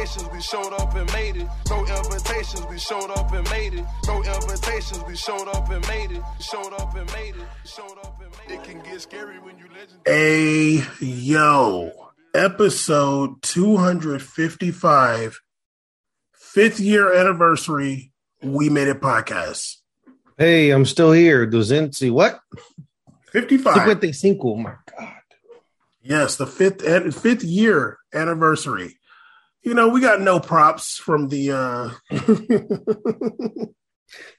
invitations, we showed up and made it. No invitations, we showed up and made it. No invitations, we showed up and made it. Showed up and made it. Showed up and made it. It can get scary when you legend. Hey, yo, episode 255, fifth year anniversary. We made it podcast. Hey, I'm still here. Duzenzi, what? 55. 55. Oh my God. Yes, the fifth fifth year anniversary. You know, we got no props from the uh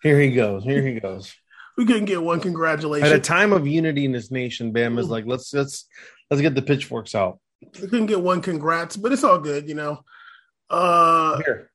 Here he goes. Here he goes. we couldn't get one Congratulations. At a time of unity in this nation, Bam is like, let's let's let's get the pitchforks out. We couldn't get one congrats, but it's all good, you know. Uh Here.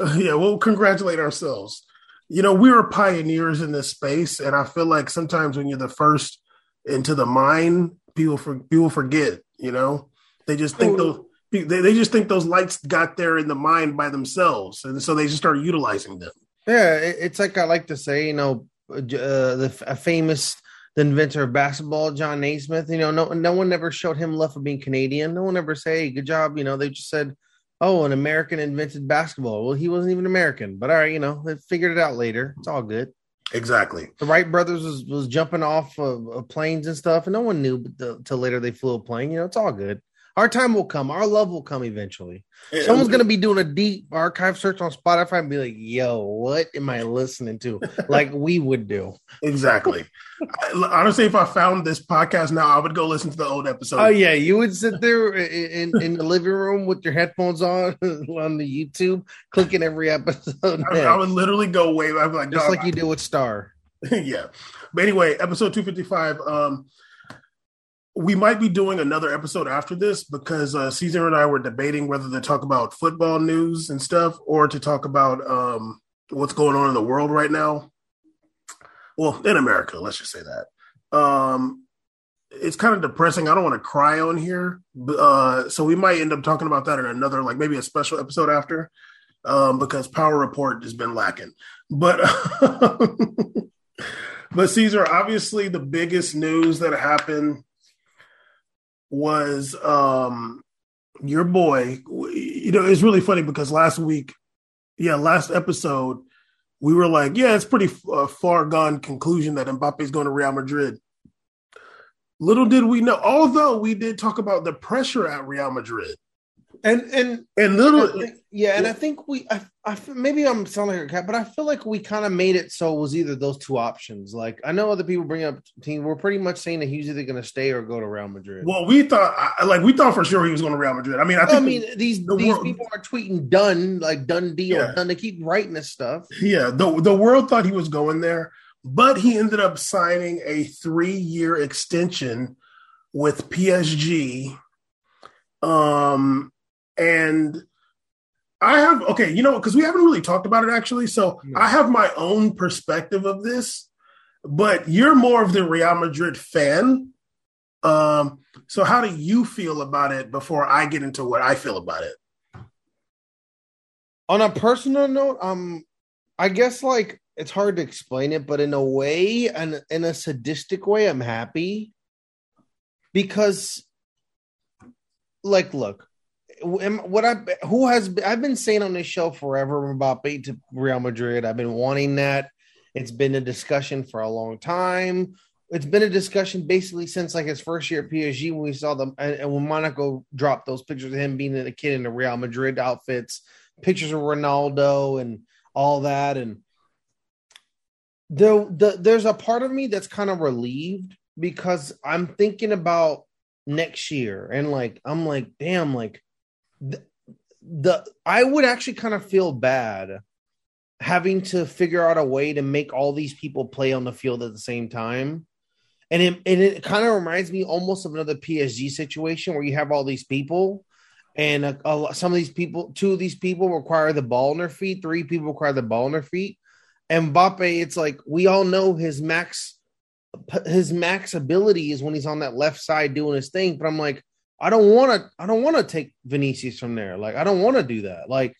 yeah, we'll congratulate ourselves. You know, we were pioneers in this space, and I feel like sometimes when you're the first into the mine, people for people forget. You know, they just think those they, they just think those lights got there in the mind by themselves, and so they just start utilizing them. Yeah, it- it's like I like to say, you know, uh, the a famous the inventor of basketball, John Naismith. You know, no no one ever showed him love for being Canadian. No one ever say, hey, "Good job." You know, they just said, "Oh, an American invented basketball." Well, he wasn't even American, but all right, you know, they figured it out later. It's all good. Exactly. The Wright brothers was, was jumping off of, of planes and stuff, and no one knew until later they flew a plane. You know, it's all good. Our time will come. Our love will come eventually. Someone's gonna be doing a deep archive search on Spotify and be like, "Yo, what am I listening to?" Like we would do. exactly. I- honestly, if I found this podcast now, I would go listen to the old episode. Oh yeah, you would sit there in, in, in the living room with your headphones on on the YouTube, clicking every episode, I, I would literally go way. I'd like, just "Dog, like you do with Star. yeah. But anyway, episode 255. Um, we might be doing another episode after this because uh, Caesar and I were debating whether to talk about football news and stuff or to talk about um, what's going on in the world right now. Well, in America, let's just say that. Um, it's kind of depressing. I don't want to cry on here, uh, so we might end up talking about that in another, like maybe a special episode after, um, because Power Report has been lacking. But but Caesar, obviously the biggest news that happened was um your boy. You know, it's really funny because last week, yeah, last episode, we were like, yeah, it's pretty uh, far gone conclusion that Mbappe's going to Real Madrid. Little did we know, although we did talk about the pressure at Real Madrid, And and and little, yeah, and I think we, I, I maybe I'm sounding like a cat, but I feel like we kind of made it so it was either those two options. Like I know other people bring up team, we're pretty much saying that he's either going to stay or go to Real Madrid. well, we thought, I- like, we thought for sure he was going to Real Madrid. I mean, I think, I mean, these the these world- people are tweeting done, like done deal, Yeah. done. They keep writing this stuff. Yeah, the the world thought he was going there, but he ended up signing a three year extension with PSG. Um, and I have okay, you know, because we haven't really talked about it actually. So No. I have my own perspective of this, but you're more of the Real Madrid fan. Um, so how do you feel about it before I get into what I feel about it? On a personal note, um, I guess like it's hard to explain it, but in a way, and in a sadistic way, I'm happy because, like, look, what I who has I've been saying on this show forever Mbappe to Real Madrid. I've been wanting that. It's been a discussion for a long time. It's been a discussion basically since like his first year at PSG when we saw them and, and when Monaco dropped those pictures of him being a kid in the Real Madrid outfits, pictures of Ronaldo and all that. And the, the there's a part of me that's kind of relieved because I'm thinking about next year and like I'm like, damn, like the, the I would actually kind of feel bad having to figure out a way to make all these people play on the field at the same time. And it, and it kind of reminds me almost of another PSG situation where you have all these people, and a, a, some of these people, two of these people require the ball in their feet, three people require the ball in their feet. And Mbappe, it's like we all know his max, his max ability is when he's on that left side doing his thing. But I'm like, I don't want to, I don't want to take Vinicius from there. Like, I don't want to do that. Like,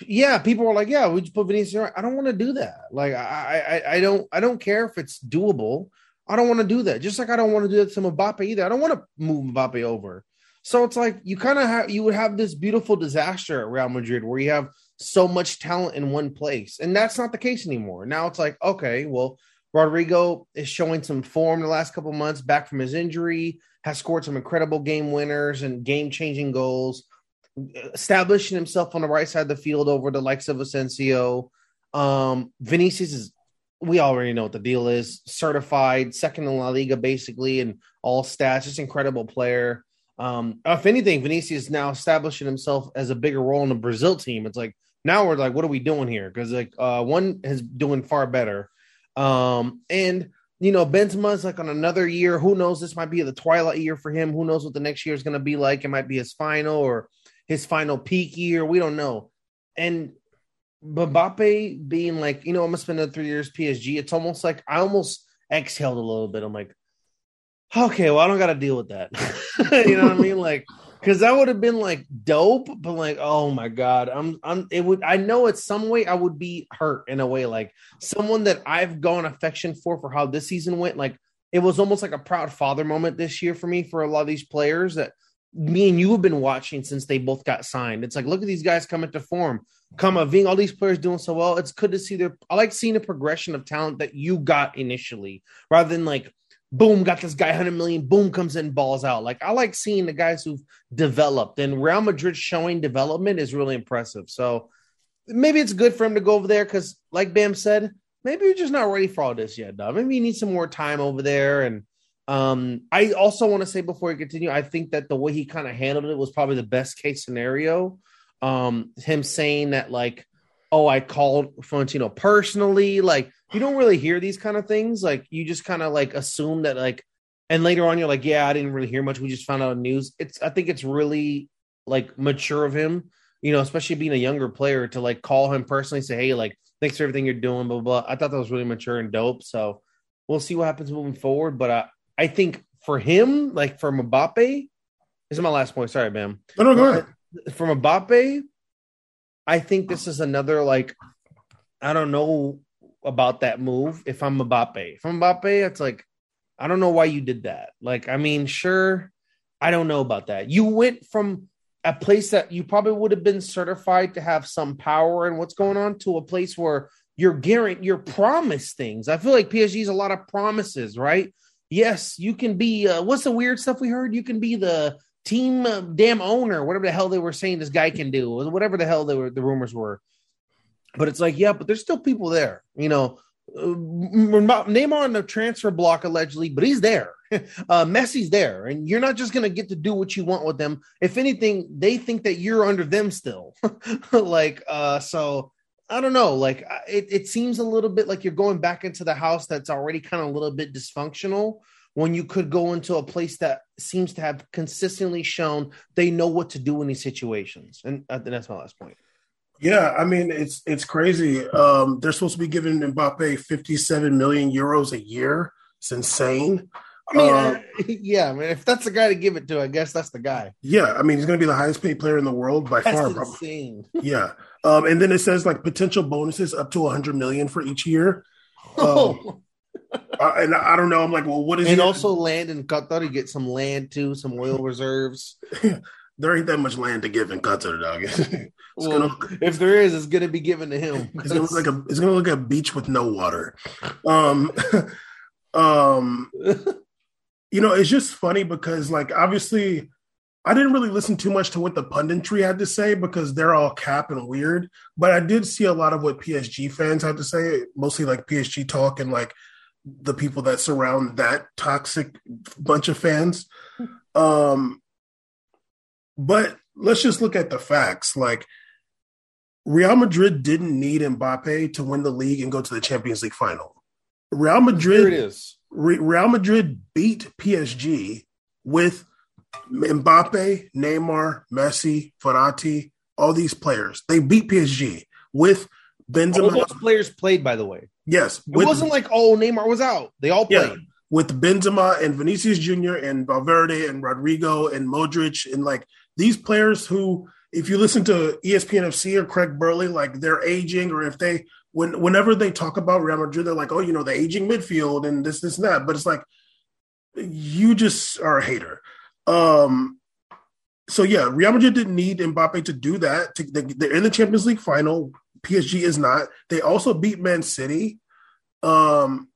yeah, people are like, yeah, we just put Vinicius. Right. I don't want to do that. Like, I, I, I don't, I don't care if it's doable. I don't want to do that. Just like I don't want to do that to Mbappe either. I don't want to move Mbappe over. So it's like you kind of have you would have this beautiful disaster at Real Madrid where you have so much talent in one place, and that's not the case anymore. Now it's like okay, well, Rodrygo is showing some form the last couple months back from his injury, has scored some incredible game winners and game changing goals, establishing himself on the right side of the field over the likes of Asensio. Um, Vinicius is we already know what the deal is. Certified, second in La Liga, basically, in all stats. Just incredible player. Um, if anything, Vinicius is now establishing himself as a bigger role in the Brazil team. It's like now we're like, what are we doing here? Because like uh, one is doing far better, um, and you know Benzema's like on another year. Who knows? This might be the twilight year for him. Who knows what the next year is going to be like? It might be his final or his final peak year. We don't know. And Mbappe being like, you know, I'm gonna spend another three years PSG. It's almost like I almost exhaled a little bit. I'm like, okay, well, I don't got to deal with that. you know what I mean? Like, because that would have been like dope, but like, oh my god, I'm, I'm. It would. I know it's some way I would be hurt in a way, like someone that I've gone affection for for how this season went. Like, it was almost like a proud father moment this year for me for a lot of these players that me and you have been watching since they both got signed. It's like, look at these guys coming to form. Camavinga, all these players doing so well. It's good to see their. I like seeing a progression of talent that you got initially, rather than like, boom, got this guy 100 million, boom, comes in, balls out. Like I like seeing the guys who've developed, and Real Madrid showing development is really impressive. So maybe it's good for him to go over there because, like Bam said, maybe you're just not ready for all this yet, dog. Maybe you need some more time over there and um, I also want to say before we continue, I think that the way he kind of handled it was probably the best case scenario. Um, him saying that like, oh, I called Florentino personally. Like, you don't really hear these kind of things. Like, you just kind of like assume that like, and later on you're like, yeah, I didn't really hear much. We just found out news. It's I think it's really like mature of him, you know, especially being a younger player to like call him personally, say, hey, like, thanks for everything you're doing, blah blah. blah. I thought that was really mature and dope. So we'll see what happens moving forward. But I, I think for him, like for Mbappe, this is my last point. Sorry, Bam. No, no, go ahead. For Mbappe, I think this is another like I don't know about that move. If I'm Mbappe, if I'm Mbappe, it's like I don't know why you did that. Like, I mean, sure, I don't know about that. You went from a place that you probably would have been certified to have some power and what's going on to a place where you're guaranteed you're promised things. I feel like PSG is a lot of promises, right? yes, you can be. Uh, what's the weird stuff we heard? You can be the team damn owner, whatever the hell they were saying this guy can do, whatever the hell they were, the rumors were. But it's like, yeah, but there's still people there, you know. Uh, Neymar on the transfer block allegedly, but he's there. uh, Messi's there, and you're not just going to get to do what you want with them. If anything, they think that you're under them still. like, uh, so I don't know. Like it, it seems a little bit like you're going back into the house that's already kind of a little bit dysfunctional when you could go into a place that seems to have consistently shown they know what to do in these situations. And uh, that's my last point. Yeah, I mean it's it's crazy. Um, they're supposed to be giving Mbappe 57 million euros a year. It's insane. I mean, uh, yeah, I mean, if that's the guy to give it to, I guess that's the guy. Yeah, I mean, he's going to be the highest paid player in the world by that's far. Insane. yeah, um, and then it says like potential bonuses up to 100 million for each year. Um, uh, and I don't know. I'm like, well, what is? And also land in Qatar to get some land too, some oil reserves. there ain't that much land to give in Qatar, dog. well, gonna, if there is, it's gonna be given to him. It's gonna look like a. It's gonna look like a beach with no water. Um, um you know, it's just funny because, like, obviously, I didn't really listen too much to what the punditry had to say because they're all cap and weird. But I did see a lot of what PSG fans had to say, mostly like PSG talk and like the people that surround that toxic bunch of fans. Um, but let's just look at the facts. Like, Real Madrid didn't need Mbappe to win the league and go to the Champions League final. Real Madrid Here it is. Real Madrid beat PSG with Mbappe, Neymar, Messi, Verratti, all these players. They beat PSG with Benzema. All those players played, by the way. Yes, it with, wasn't like oh Neymar was out. They all played yeah, with Benzema and Vinicius Junior and Valverde and Rodrygo and Modric and like these players who, if you listen to ESPN FC or Craig Burley, like they're aging, or if they when whenever they talk about Real Madrid, they're like, oh, you know, the aging midfield and this, this, and that. But it's like you just are a hater. Um, so yeah, Real Madrid didn't need Mbappe to do that. To, they're in the Champions League final. PSG is not. They also beat Man City. Um,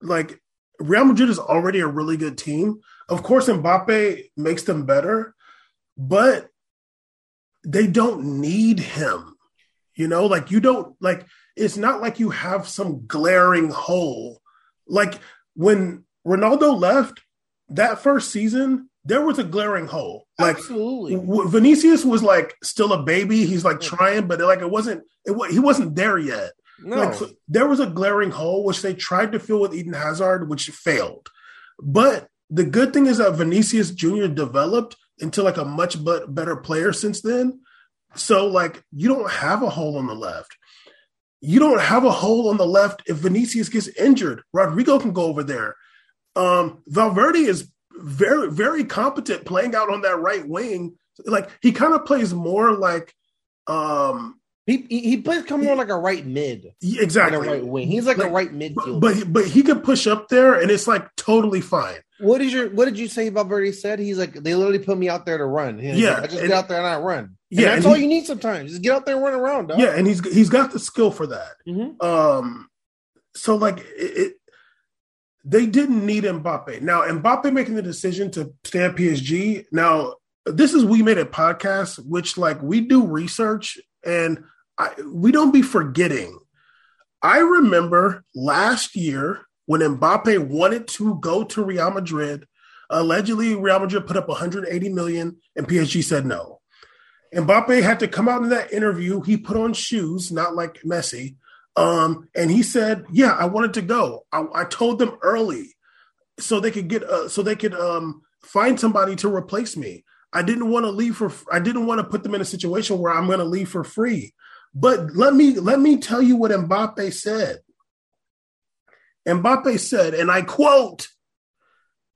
like Real Madrid is already a really good team. Of course, Mbappe makes them better, but they don't need him. You know, like you don't like it's not like you have some glaring hole. Like when Ronaldo left that first season, there was a glaring hole. Like Absolutely. w- Vinicius was like still a baby. He's like trying, but like it wasn't. It he wasn't there yet. No. Like so there was a glaring hole which they tried to fill with Eden Hazard, which failed. But the good thing is that Vinicius Jr. developed into like a much but better player since then. So like you don't have a hole on the left. You don't have a hole on the left if Vinicius gets injured. Rodrygo can go over there. Um, Valverde is very very competent playing out on that right wing. Like he kind of plays more like um he, he he plays come more like a right mid exactly a right wing. He's like, a Like, right but, midfield. but but he could push up there and it's like totally fine. what is your what did you say Valverde said? He's like they literally put me out there to run. He's Yeah, like, I just and- get out there and I run. And Yeah, that's all he- you need sometimes. Just get out there and run around. Dog. Yeah, and he's he's got the skill for that. Mhm. Um, so like it, they didn't need Mbappe. Now Mbappe making the decision to stay at PSG. Now this is we made a podcast, which like we do research and I, we don't be forgetting. I remember last year when Mbappe wanted to go to Real Madrid. Allegedly, Real Madrid put up 180 million, and PSG said no. Mbappe had to come out in that interview. He put on shoes, not like Messi. Um, and he said, "Yeah, I wanted to go. I, I told them early, so they could get, uh, so they could um, find somebody to replace me. I didn't want to leave for. I didn't want to put them in a situation where I'm going to leave for free. But let me let me tell you what Mbappe said. Mbappe said, and I quote,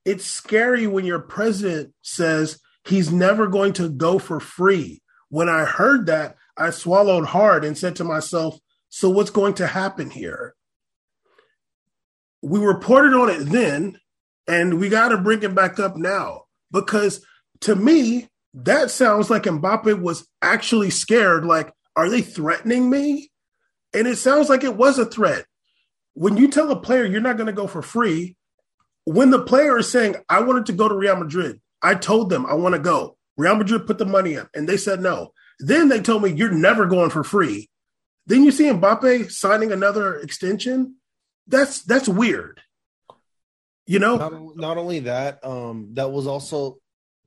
"It's scary when your president says he's never going to go for free." When I heard that, I swallowed hard and said to myself, "So what's going to happen here?" We reported on it then, and we got to bring it back up now because to me, that sounds like Mbappe was actually scared. Like, are they threatening me? And it sounds like it was a threat. When you tell a player you're not going to go for free, when the player is saying, I wanted to go to Real Madrid, I told them I want to go. Real Madrid put the money up and they said no. Then they told me you're never going for free. Then you see Mbappe signing another extension. That's that's weird. You know? Not, not only that, um, that was also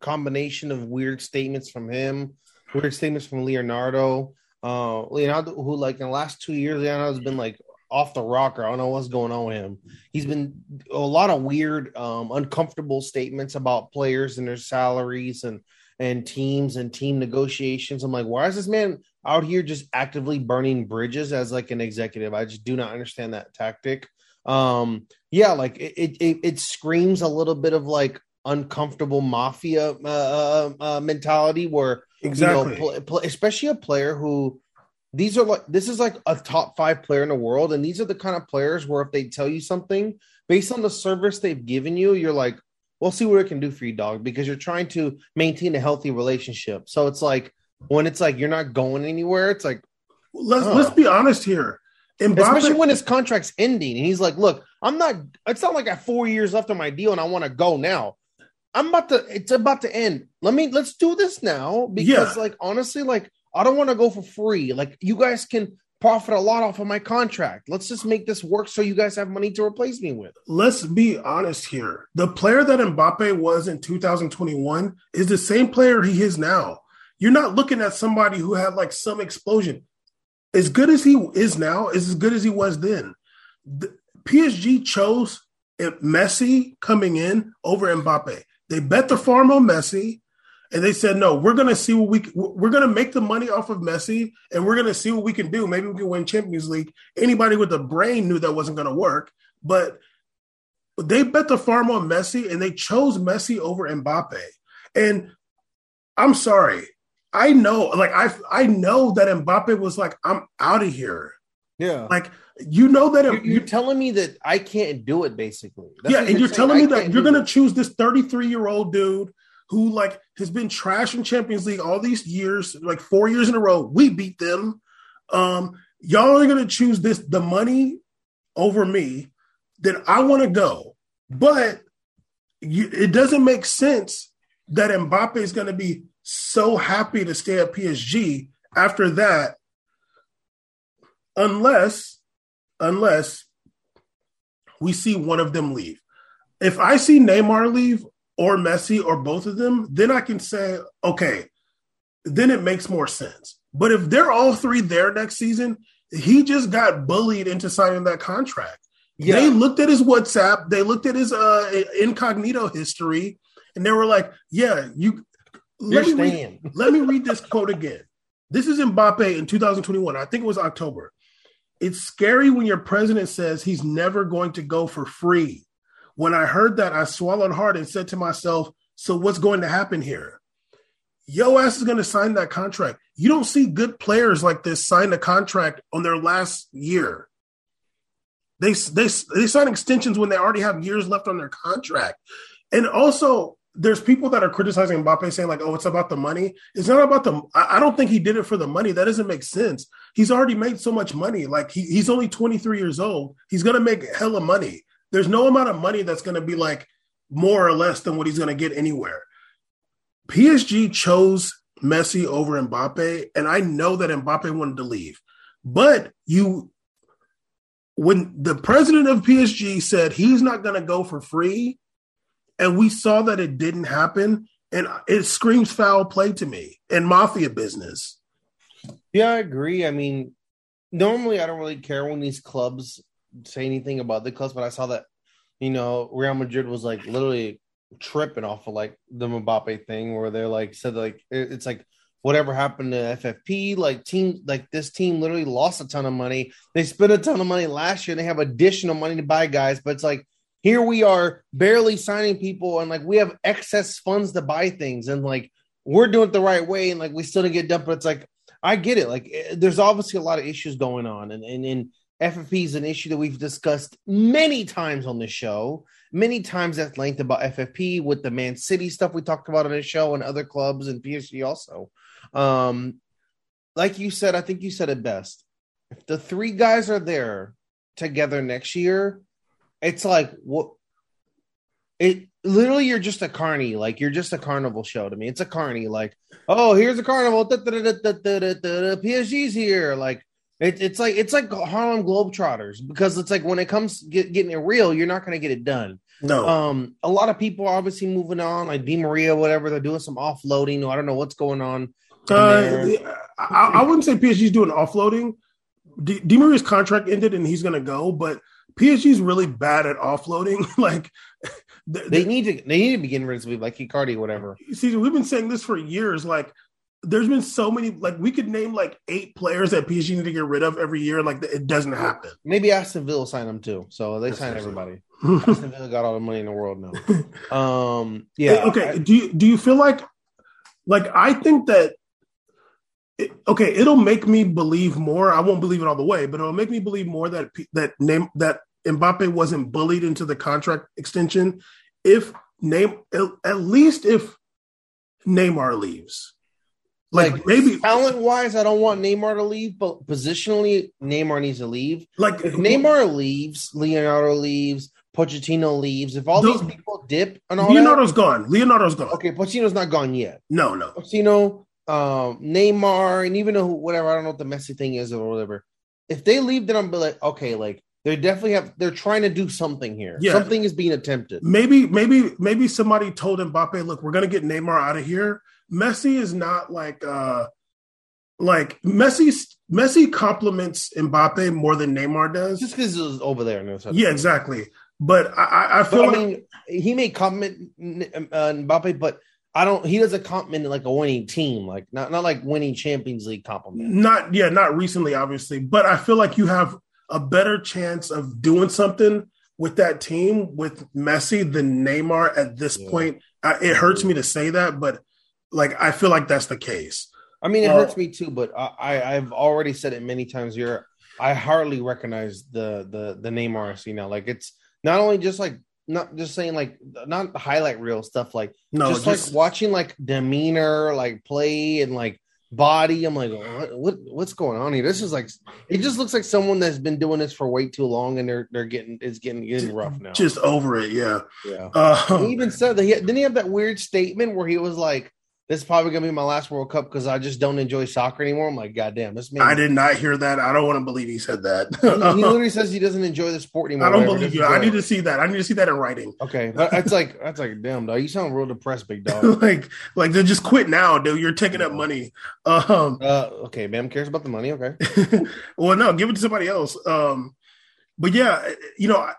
combination of weird statements from him, weird statements from Leonardo. Uh, Leonardo, who like in the last two years, Leonardo's been like off the rocker. I don't know what's going on with him. He's been a lot of weird, um, uncomfortable statements about players and their salaries and and teams and team negotiations. I'm like, why is this man out here just actively burning bridges as like an executive? I just do not understand that tactic. Um, yeah, like it it, it screams a little bit of like uncomfortable mafia uh, uh, mentality where Exactly. you know, pl- pl- especially a player who these are like this is like a top five player in the world, and these are the kind of players where if they tell you something based on the service they've given you, you're like, we'll see what it can do for you, dog, because you're trying to maintain a healthy relationship. So it's like when it's like you're not going anywhere, it's like let's Oh. let's be honest here. Mbappe, especially when his contract's ending and he's like, look, I'm not it's not like I have four years left on my deal and I want to go now. I'm about to it's about to end. Let me let's do this now because Yeah. like honestly, like I don't want to go for free. Like you guys can profit a lot off of my contract. Let's just make this work so you guys have money to replace me with. let's be honest here. The player that Mbappe was in 2021 is the same player he is now. You're not looking at somebody who had like some explosion. As good as he is now is as good as he was then. The, PSG chose Messi coming in over Mbappe. They bet the farm on Messi, and they said, "No, we're going to see what we we're going to make the money off of Messi, and we're going to see what we can do. Maybe we can win Champions League." Anybody with a brain knew that wasn't going to work, but they bet the farm on Messi, and they chose Messi over Mbappe. And I'm sorry, I know, like I I know that Mbappe was like, "I'm out of here." Yeah. Like you know that You're, you're telling me that I can't do it basically. That's yeah, and you're saying. telling me that you're going to it. choose this 33 year old dude who like has been trash in Champions League all these years, like four years in a row. We beat them. Um, y'all are gonna choose this the money over me. Then I want to go, but you, it doesn't make sense that Mbappe is going to be so happy to stay at PSG after that, unless unless we see one of them leave. If I see Neymar leave or Messi or both of them, then I can say, okay, then it makes more sense. But if they're all three there next season, he just got bullied into signing that contract. Yeah. They looked at his WhatsApp, they looked at his uh, incognito history, and they were like, "Yeah, you." Let me, read, let me read this quote again. This is Mbappe in 2021. I think it was October. It's scary when your president says he's never going to go for free. When I heard that, I swallowed hard and said to myself, So what's going to happen here? Yo ass is going to sign that contract. You don't see good players like this sign a contract on their last year. They, they, they sign extensions when they already have years left on their contract. And also, there's people that are criticizing Mbappe saying like, "Oh, it's about the money." It's not about the. I, don't think he did it for the money. That doesn't make sense. He's already made so much money. Like he, he's only 23 years old. He's gonna make hella money. There's no amount of money that's gonna be like more or less than what he's gonna get anywhere. PSG chose Messi over Mbappe, and I know that Mbappe wanted to leave, but you. When the president of PSG said he's not going to go for free, and we saw that it didn't happen. And it screams foul play to me and mafia business. Yeah, I agree. I mean, normally I don't really care when these clubs say anything about the clubs, but I saw that, you know, Real Madrid was like literally tripping off of like the Mbappe thing where they're like said like it's like whatever happened to FFP, like team like this team literally lost a ton of money. They spent a ton of money last year. They have additional money to buy guys, but it's like here we are barely signing people and like we have excess funds to buy things and like we're doing it the right way and like we still didn't get done but it's like i get it. Like eh, there's obviously a lot of issues going on and and, and ffp is an issue that we've discussed many times on this show many times at length about ffp with the man city stuff we talked about on this show and other clubs and psg also. Um like you said i think you said it best. If the three guys are there together next year it's like what it literally you're just a carny like you're just a carnival show to me. It's a carny like oh here's a carnival psg's here. Like it, it's like it's like harlem globetrotters because it's like when it comes get, getting it real you're not going to get it done. No. Um a lot of people are obviously moving on like Di Maria whatever they're doing some offloading i don't know what's going on uh, I, I, wouldn't say psg's doing offloading. Di, Di Maria's contract ended and he's going to go but PSG's really bad at offloading. like they need to they need to begin rid of like Icardi, whatever. See, we've been saying this for years. Like there's been so many like we could name like eight players that PSG need to get rid of every year. Like it doesn't happen. Maybe Aston Villa sign them too. So they sign everybody. Aston Villa got all the money in the world now. Um yeah. Okay. I, do you do you feel like like I think that it, okay, it'll make me believe more. I won't believe it all the way, but it'll make me believe more that that name that Mbappe wasn't bullied into the contract extension. If name at least if Neymar leaves, like, like maybe talent wise, I don't want Neymar to leave, but positionally, Neymar needs to leave. Like if Neymar leaves, Leonardo leaves, Pochettino leaves. If all these people dip and all Leonardo's that, gone. Leonardo's gone. Okay, Pochettino's not gone yet. No, no. Pochettino, um, Neymar, and even though whatever I don't know what the messy thing is or whatever. If they leave, then I'm like, okay, like they definitely have. They're trying to do something here. Yeah. Something is being attempted. Maybe, maybe, maybe somebody told Mbappe, "Look, we're gonna get Neymar out of here." Messi is not like, uh like Messi. Messi compliments Mbappe more than Neymar does, just because he's over there. No, yeah, exactly. But I, I feel. But, like, I mean, he may compliment uh, Mbappe, but I don't. He doesn't compliment like a winning team, like not not like winning Champions League compliment. Not yeah, not recently, obviously, but I feel like you have a better chance of doing something with that team with Messi than Neymar at this yeah. point. Uh, it hurts me to say that, but like I feel like that's the case. I mean, it uh, hurts me too, but I, I've already said it many times here. I hardly recognize the the the Neymar I see now. Like it's not only just like not just saying like not highlight reel stuff, like No, just, just, like watching like demeanor, like play and like body. I'm like, what, what what's going on here? This is like it just looks like someone that's been doing this for way too long, and they're they're getting it's getting getting rough now. just over it. Yeah. yeah. Uh, He even said that he didn't he have that weird statement where he was like, "This is probably gonna be my last World Cup because I just don't enjoy soccer anymore." I'm like, God damn, this man. I did not hear that. I don't want to believe he said that. He, he literally says he doesn't enjoy the sport anymore. I don't believe you. I need to see that. I need to see that in writing. Okay, that's like that's like damn dog. You sound real depressed, big dog. like, like to just quit now, dude. You're taking up money. Um, Uh, okay, ma'am cares about the money. Okay, well, no, give it to somebody else. Um, but yeah, you know, I-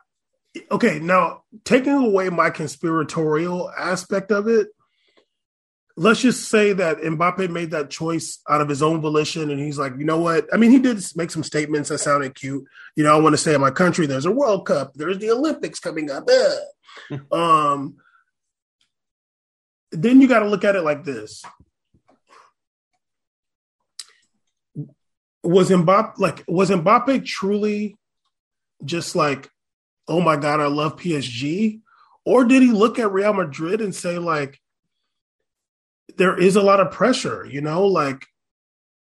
okay. Now, taking away my conspiratorial aspect of it, let's just say that Mbappe made that choice out of his own volition, and he's like, you know what? I mean, he did make some statements that sounded cute. You know, I want to stay in my country. There's a World Cup. There's the Olympics coming up. Um, then you got to look at it like this. was Mbappe like was Mbappe truly just like, oh my god, I love PSG, or did he look at Real Madrid and say like, there is a lot of pressure, you know, like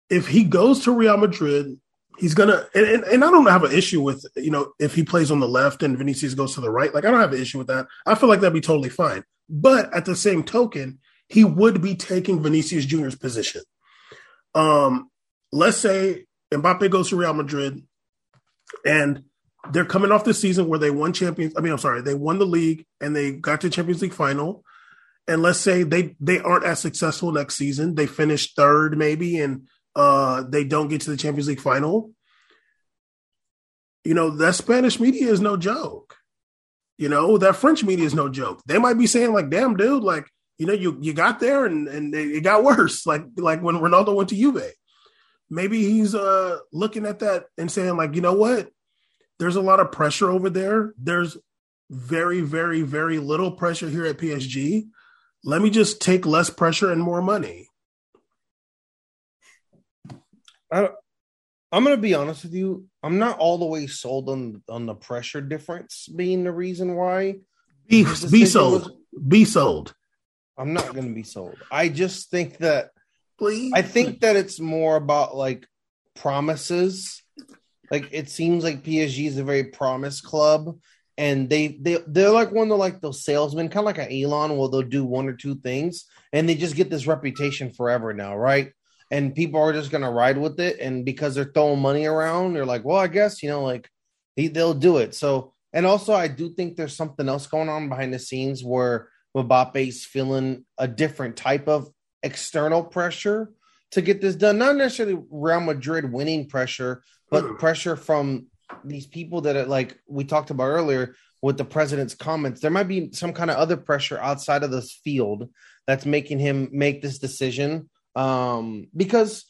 if he goes to Real Madrid, he's gonna and, and, and I don't have an issue with you know if he plays on the left and Vinicius goes to the right, like I don't have an issue with that. I feel like that'd be totally fine. But at the same token, he would be taking Vinicius Junior's position. Um, let's say Mbappe goes to Real Madrid and they're coming off the season where they won champions. I mean, I'm sorry, they won the league and they got to Champions League final. And let's say they they aren't as successful next season. They finish third, maybe, and uh, they don't get to the Champions League final. You know, that Spanish media is no joke. You know, that French media is no joke. They might be saying, like, damn, dude, like, you know, you you got there and and it got worse. Like like when Ronaldo went to Juve maybe he's uh looking at that and saying like you know what there's a lot of pressure over there there's very very very little pressure here at psg let me just take less pressure and more money I'm gonna be honest with you. I'm not all the way sold on on the pressure difference being the reason why. be, be sold was- be sold I'm not gonna be sold. I just think that please I think that it's more about like promises. Like it seems like PSG is a very promise club, and they they they're like one of the, like those salesmen, kind of like an Elon, where they'll do one or two things, and they just get this reputation forever now, right? And people are just gonna ride with it, and because they're throwing money around, they're like, well, I guess you know, like he, they'll do it. So, and also, I do think there's something else going on behind the scenes where Mbappe's feeling a different type of external pressure to get this done. Not necessarily Real Madrid winning pressure, but pressure from these people that are like we talked about earlier with the president's comments. There might be some kind of other pressure outside of this field that's making him make this decision. Um, because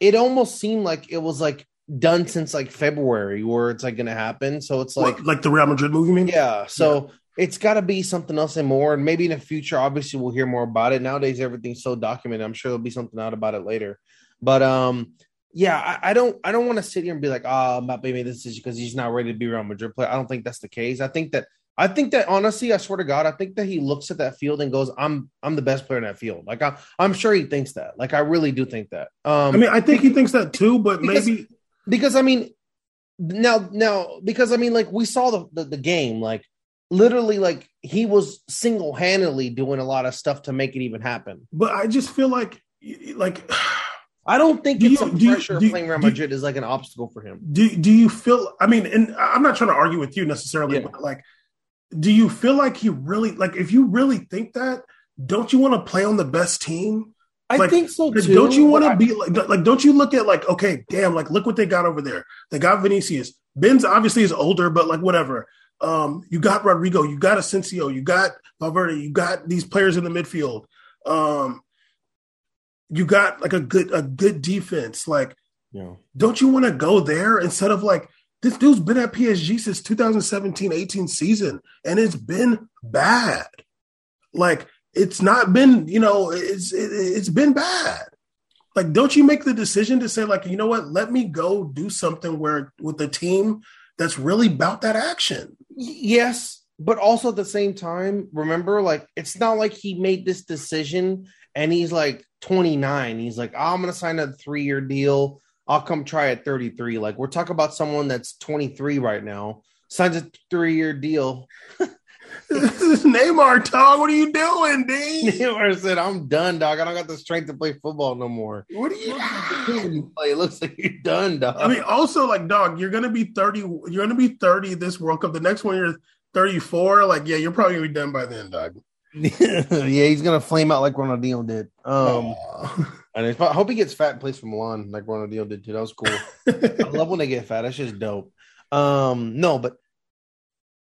it almost seemed like it was like done since like February where it's like gonna happen. So it's like like like the real madrid movie mean yeah, so it's got to be something else and more. And maybe in the future, obviously, we'll hear more about it. Nowadays, everything's so documented. I'm sure there'll be something out about it later. But um, yeah, I, I don't, I don't want to sit here and be like, oh, Mbappe made this decision because he's not ready to be Real Madrid player. I don't think that's the case. I think that, I think that honestly, I swear to God, I think that he looks at that field and goes, "I'm, I'm the best player in that field." Like I'm, I'm sure he thinks that. Like I really do think that. Um, i mean i think he thinks that too but because- maybe because I mean, now now because I mean, like we saw the the, the game, like literally, like he was single handedly doing a lot of stuff to make it even happen. but i just feel like like I don't think Do it's you- you- pressure of you- playing Real Madrid is like an obstacle for him. do do you feel i mean and i'm not trying to argue with you necessarily Yeah. but like do you feel like he really like if you really think that don't you want to play on the best team I Like, think so too. don't you want to be like, like, don't you look at like, okay, damn, like, look what they got over there. They got Vinicius. Ben's obviously is older, but like, whatever. Um, you got Rodrygo, you got Asensio, you got Valverde, you got these players in the midfield. Um, you got like a good, a good defense. Like, Yeah. don't you want to go there instead of like, this dude's been at PSG since 2017 18 season, and it's been bad. Like, it's not been, you know, it's it, it's been bad. Like, don't you make the decision to say, like, you know what, let me go do something where with the team that's really about that action. Yes, but also at the same time, remember, like it's not like he made this decision and he's like 29. He's like, oh, I'm gonna sign a three year deal. I'll come try at 33. Like we're talking about someone that's 23 right now, signs a three year deal. this is Neymar, dog. What are you doing, Dean? Neymar said, "I'm done, dog. I don't got the strength to play football no more." What are you? doing? It looks like you're done, dog. I mean, also like, dog, you're gonna be 30. You're gonna be 30 this World Cup. The next one, you're 34. Like, yeah, you're probably gonna be done by then, dog. yeah, he's gonna flame out like Ronaldinho did. Um, and I hope he gets fat and plays for Milan like Ronaldinho did too. That was cool. I love when they get fat. That's just dope. Um, no, but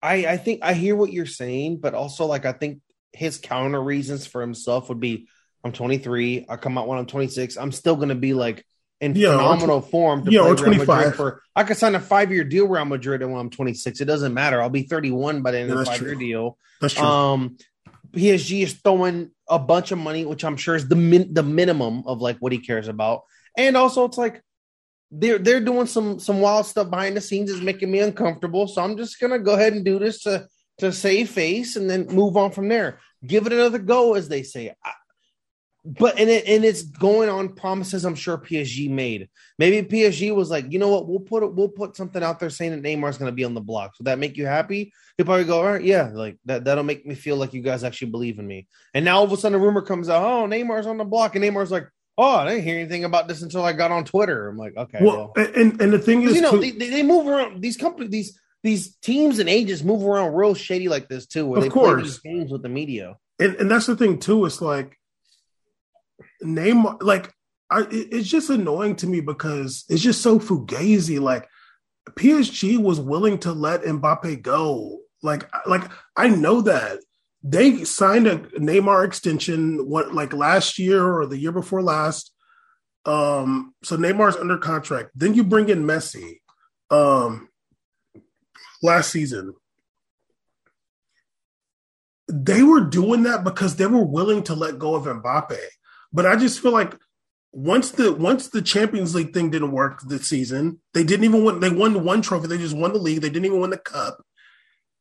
I I think I hear what you're saying, but also like I think his counter reasons for himself would be I'm 23. I come out when I'm 26. I'm still gonna be like in Yeah, phenomenal form to yeah, play or 25. for. I could sign a five year deal Real Madrid and when I'm 26. It doesn't matter. I'll be 31 by the end Yeah, of the five year deal. That's true. Um, PSG is throwing a bunch of money, which I'm sure is the min- the minimum of like what he cares about, and also it's like they're they're doing some some wild stuff behind the scenes is making me uncomfortable. So I'm just gonna go ahead and do this to to save face and then move on from there. Give it another go, as they say. I, but and it and it's going on promises I'm sure PSG made. Maybe PSG was like, you know what, we'll put it, we'll put something out there saying that Neymar's going to be on the block. Would that make you happy? He'll probably go, all right, yeah, like that. That'll make me feel like you guys actually believe in me. And now all of a sudden, a rumor comes out, oh, Neymar's on the block, and Neymar's like, oh, I didn't hear anything about this until I got on Twitter. I'm like, okay, well, well, and and the thing is, you know, they, they move around. These companies, these these teams and agents move around real shady like this too, where Of they course. play these games with the media. and, and that's the thing too. It's like Neymar, like I, it- it's just annoying to me because it's just so fugazi. Like PSG was willing to let Mbappe go. Like, like I know that they signed a Neymar extension what like last year or the year before last. Um, so Neymar's under contract. Then you bring in Messi. Um, last season they were doing that because they were willing to let go of Mbappe. But I just feel like once the once the Champions League thing didn't work this season, they didn't even win. They won one trophy. They just won the league. They didn't even win the cup.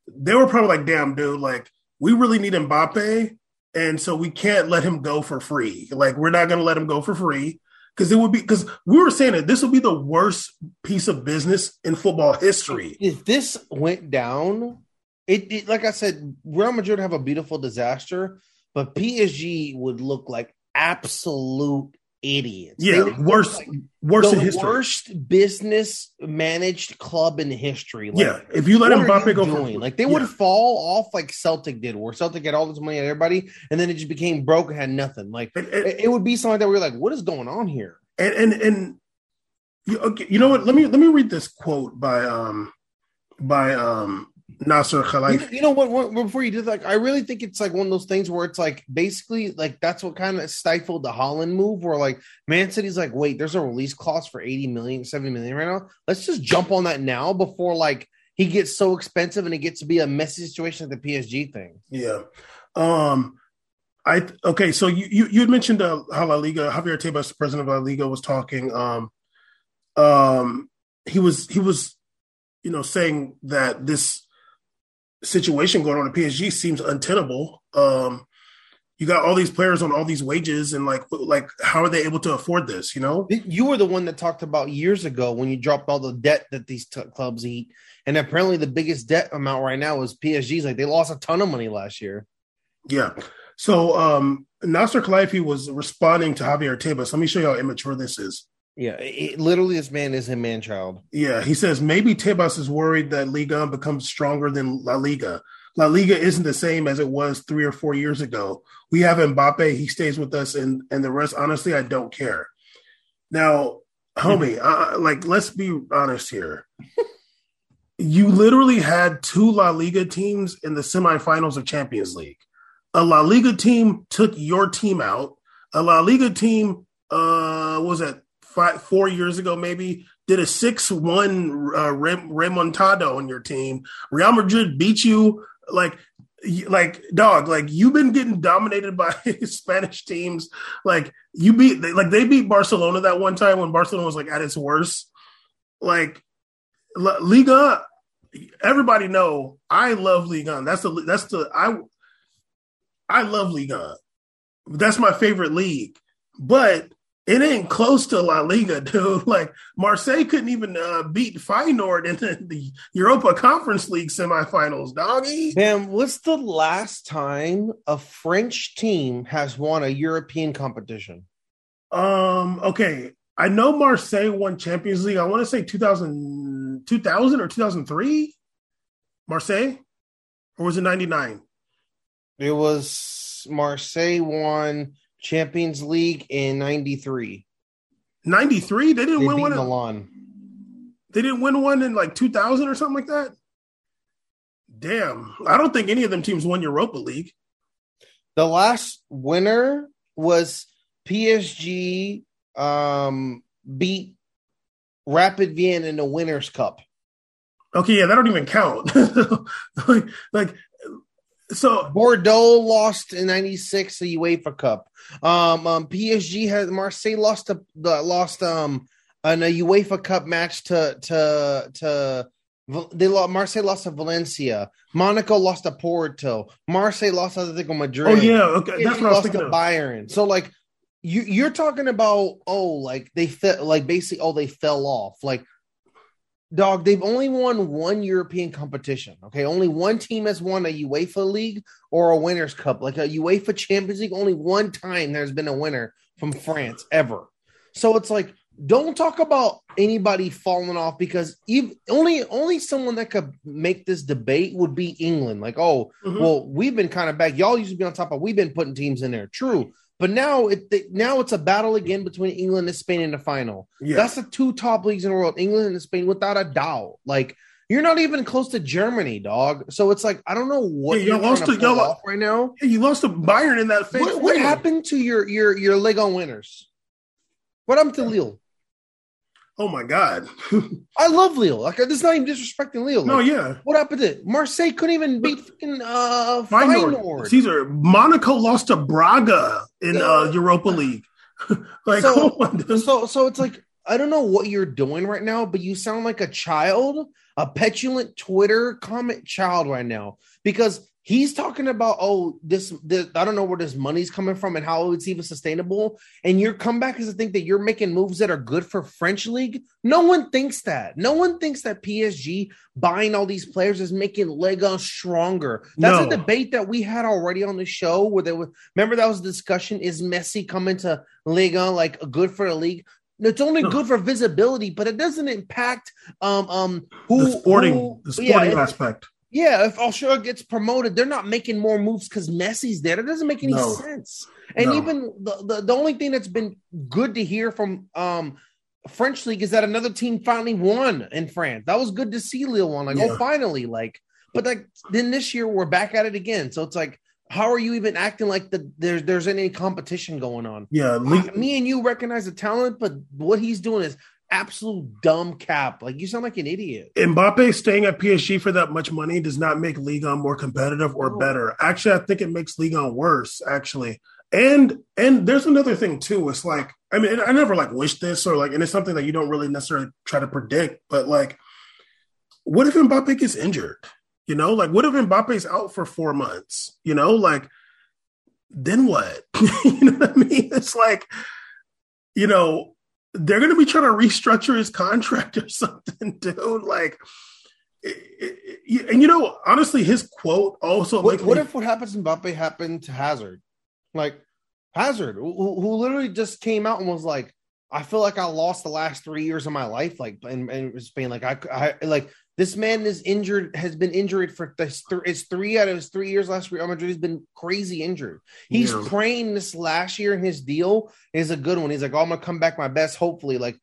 They were probably like, "Damn, dude! Like we really need Mbappe, and so we can't let him go for free. Like we're not going to let him go for free." Because it would be because we were saying that this would be the worst piece of business in football history. if this went down, it, it like I said, Real Madrid have a beautiful disaster, but PSG would look like absolute idiots. Yeah, look worst like worst in history. worst business managed club in history. Like, yeah, if you let are Mbappe you go like they yeah. would fall off like Celtic did, where Celtic had all this money at everybody, and then it just became broke and had nothing. Like And, and, it, it would be something that where you're like, what is going on here? and and, and you, okay, you know what? Let me let me read this quote by um by um Nasser You, Khelaifi. you know what, what? Before you did, that, like, I really think it's like one of those things where it's like basically like that's what kind of stifled the Haaland move, where like Man City's like, wait, there's a release clause for 80 million, 70 million right now. Let's just jump on that now before like he gets so expensive and it gets to be a messy situation like the PSG thing. Yeah. Um. I okay. So you you you had mentioned uh, how La Liga Javier Tebas, the president of La Liga, was talking. Um. Um. He was he was, you know, saying that this situation going on at PSG seems untenable. Um. You got all these players on all these wages, and like, like, how are they able to afford this? You know, You were the one that talked about years ago when you dropped all the debt that these t- clubs eat, and apparently the biggest debt amount right now is PSG's. Like they lost a ton of money last year. Yeah. So um Nasser Khelaifi was responding to Javier Tebas. Let me show you how immature this is. Yeah, it, it- literally, this man is a man child. Yeah, he says maybe Tebas is worried that Liga becomes stronger than La Liga. La Liga isn't the same as it was three or four years ago. We have Mbappe; he stays with us, and and the rest. Honestly, I don't care. Now, homie, uh, like let's be honest here. you literally had two La Liga teams in the semifinals of Champions League. A La Liga team took your team out. A La Liga team, uh, was that five, four years ago, maybe did a six-one uh, rem- remontada on your team. Real Madrid beat you like, like dog. Like you've been getting dominated by Spanish teams. Like you beat, like they beat Barcelona that one time when Barcelona was like at its worst. Like Liga, everybody know I love liga That's the that's the I I love liga That's my favorite league. But it ain't close to La Liga, dude. Like Marseille couldn't even uh, beat Feyenoord in the, the, Europa Conference League semifinals, doggy. Man, what's the last time a French team has won a European competition? Um. Okay, I know Marseille won Champions League. I want to say 2000, 2000 or two thousand three. Marseille, or was it ninety nine? It was Marseille won Champions League in 93. 93? They didn't They win one. in- Milan. They didn't win one in like 2000 or something like that? Damn. I don't think any of them teams won Europa League. The last winner was PSG um beat Rapid Vienna in the Winners' Cup. Okay, yeah, that don't even count. like, like, so Bordeaux lost in 96 the UEFA Cup. Um, um PSG has Marseille lost a, the lost um in a UEFA Cup match to to to they lost Marseille lost to Valencia. Monaco lost to Porto. Marseille lost to Atletico Madrid. oh yeah, okay, that's PSG what I was lost thinking to of. Bayern. So like you you're talking about oh like they fell like basically oh they fell off like dog they've only won one European competition. Okay, only one team has won a UEFA League or a Winners' Cup like a UEFA Champions League. Only one time there's been a winner from France ever. So it's like don't talk about anybody falling off because ev only only someone that could make this debate would be England. Like, oh, Mhm. well, we've been kind of back. Y'all used to be on top of. We've been putting teams in there. True, but now it now it's a battle again between England and Spain in the final. yeah. That's the two top leagues in the world, England and Spain, without a doubt. Like you're not even close to Germany, dog. So it's like I don't know what Yeah, you're lost to- y'all right now. Hey, you lost to Bayern in that phase. What, what happened to your your your leg on winners? What happened to Lille? Oh my god. I love Lille. Like this is not even disrespecting Lille. no, yeah. What happened to Marseille? Couldn't even beat fucking uh, Feyenoord. Caesar. Monaco lost to Braga in uh, Europa League. like, So- on. So so it's like I don't know what you're doing right now, but you sound like a child, a petulant Twitter comment child right now because he's talking about oh this, this I don't know where this money's coming from and how it's even sustainable. And your comeback is to think that you're making moves that are good for French league. No one thinks that. No one thinks that PSG buying all these players is making Lega stronger. That's No. a debate that we had already on the show where there was remember that was a discussion is Messi coming to Liga like good for the league? It's only No. good for visibility, but it doesn't impact um um who the sporting, who- the sporting if- aspect. Yeah, if Alshura gets promoted, they're not making more moves because Messi's there. That doesn't make any No. sense. And No. even the, the the only thing that's been good to hear from um French league is that another team finally won in France. That was good to see Lille won. Like, Yeah. oh, finally, like, but like then this year we're back at it again. So it's like, how are you even acting like the there's there's any competition going on? Yeah, Me and you recognize the talent, but what he's doing is absolute dumb cap. Like you sound like an idiot. Mbappe staying at PSG for that much money does not make Ligue 1 more competitive or No. better. Actually, I think it makes Ligue 1 worse. Actually, and and there's another thing too. It's like I mean, I never like wish this or like, and it's something that you don't really necessarily try to predict. But like, what if Mbappe gets injured? You know, like what if Mbappe's out for four months? You know, like then what? you know what I mean? It's like, you know, they're going to be trying to restructure his contract or something, dude. Like, it- it- it- and you know, honestly, his quote also What, what me- if what happens to Mbappe happened to Hazard? Like Hazard, who, who literally just came out and was like, "I feel like I lost the last three years of my life." Like, and, and being like I, I, like this man is injured, has been injured for this. Th- it's three out of his three years last Real oh Madrid. He's been crazy injured. He's Yeah. praying this last year, and his deal is a good one. He's like, "Oh, I'm gonna come back my best, hopefully." Like,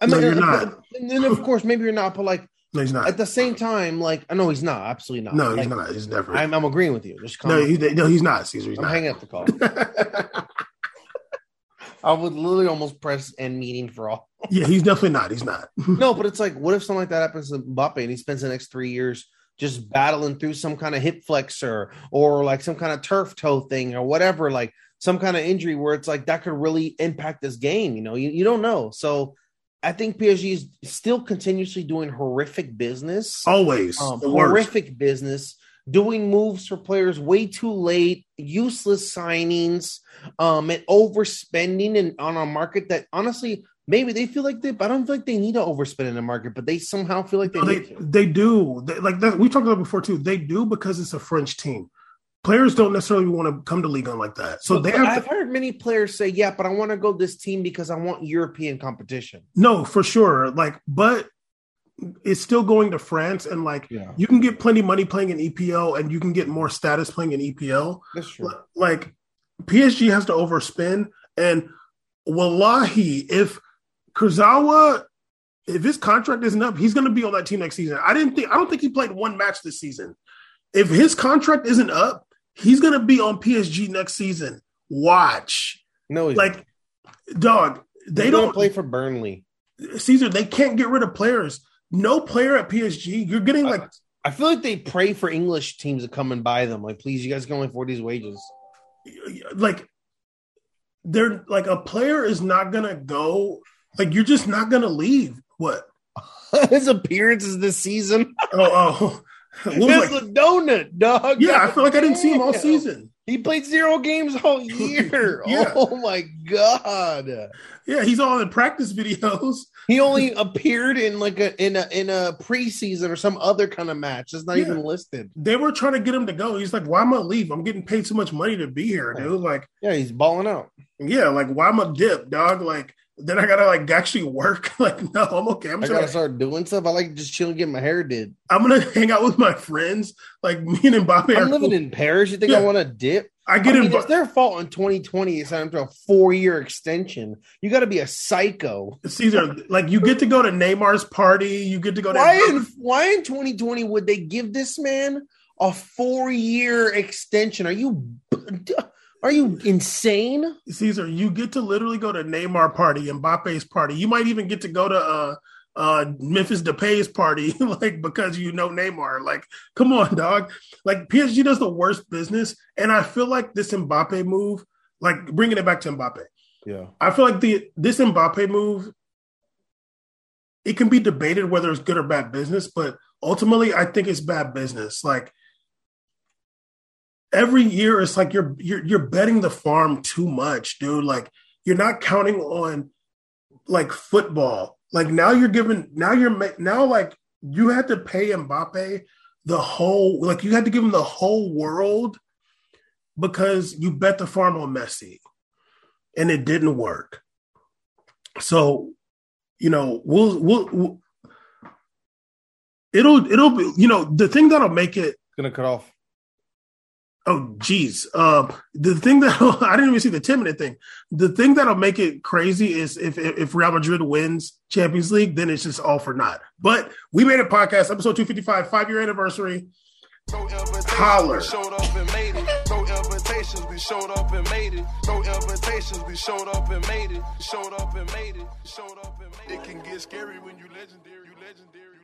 I No, you're not. And then of course, maybe you're not, but like no, he's not. at the same time, like, I know he's not, absolutely not. no, Like, he's not. He's never. I'm, I'm agreeing with you. Just no, he, no, he's not. Caesar, he's I'm not. hanging up the call. I would literally almost press end meeting for all. Yeah, he's definitely not. He's not. No, but it's like, what if something like that happens to Mbappe and he spends the next three years just battling through some kind of hip flexor or like some kind of turf toe thing or whatever, like some kind of injury where it's like that could really impact this game. You know, you, you don't know. So I think PSG is still continuously doing horrific business. Always um, the worst. horrific business, doing moves for players way too late, useless signings, um, and overspending and on a market that honestly maybe they feel like they. I don't feel like they need to overspend in the market, but they somehow feel like they No, they they do They- like that. We talked about it before too. They do because it's a French team. Players don't necessarily want to come to league on like that, so But- they. Have I've to. heard many players say, "Yeah, but I want to go this team because I want European competition." No, for sure. Like, but it's still going to France, and like Yeah, you can get plenty money playing in EPL, and you can get more status playing in EPL. that's true. Like PSG has to overspend, and wallahi, if Kurzawa, if his contract isn't up, he's going to be on that team next season. I didn't think, I don't think he played one match this season. If his contract isn't up, he's going to be on PSG next season. Watch, No, he's- like, dog. They gonna don't play for Burnley. Caesar. They can't get rid of players. No player at PSG. You're getting like I feel like they pray for English teams to come and buy them. Like, please, you guys can only afford these wages. like they're like a player is not gonna go like you're just not gonna leave what His appearances this season, oh oh it's like- a donut, dog. yeah i feel like i didn't see him all season He played zero games all year. Yeah. Oh my god. yeah he's all in practice videos He only appeared in like a in a in a preseason or some other kind of match. It's not Yeah. even listed. they were trying to get him to go he's like why am i leave i'm getting paid so much money to be here dude like Yeah, he's balling out. yeah like why am i dip dog like then i gotta like actually work like no i'm okay i'm I gotta gonna, start doing stuff. I like just chilling, getting my hair did. i'm gonna hang out with my friends like me and are I'm living cool. in Paris. You think I want to dip? i I get mean, in it's their fault in 2020 it's time to a four year extension. You got to be a psycho. Caesar, like you get to go to Neymar's party, you get to go to Why in why in 2020 would they give this man a four year extension? Are you are you insane? Caesar, you get to literally go to Neymar party, and Mbappe's party. You might even get to go to uh uh Memphis Depay's party, like because you know Neymar. Like, come on, dog. Like PSG does the worst business, and I feel like this Mbappe move, like bringing it back to Mbappe, Yeah. I feel like the this Mbappe move, it can be debated whether it's good or bad business, but ultimately, I think it's bad business. Like every year, it's like you're you're you're betting the farm too much, dude. Like you're not counting on like football. Like now you're giving now you're now like you had to pay Mbappe the whole like you had to give him the whole world because you bet the farm on Messi and it didn't work. So, you know, we'll, we'll, we'll it'll it'll be you know the thing that'll make it Gonna cut off. Oh geez um the thing that i didn't even see the 10 minute thing the thing that'll make it crazy is if if real madrid wins champions league then it's just all for naught but we made a podcast episode 255 five year anniversary No Holler. we showed up and made it. No invitations, we showed up and made it. No invitations, we showed up and made it. Showed up and made it. Showed up and made it. It can get scary when you legendary, you legendary.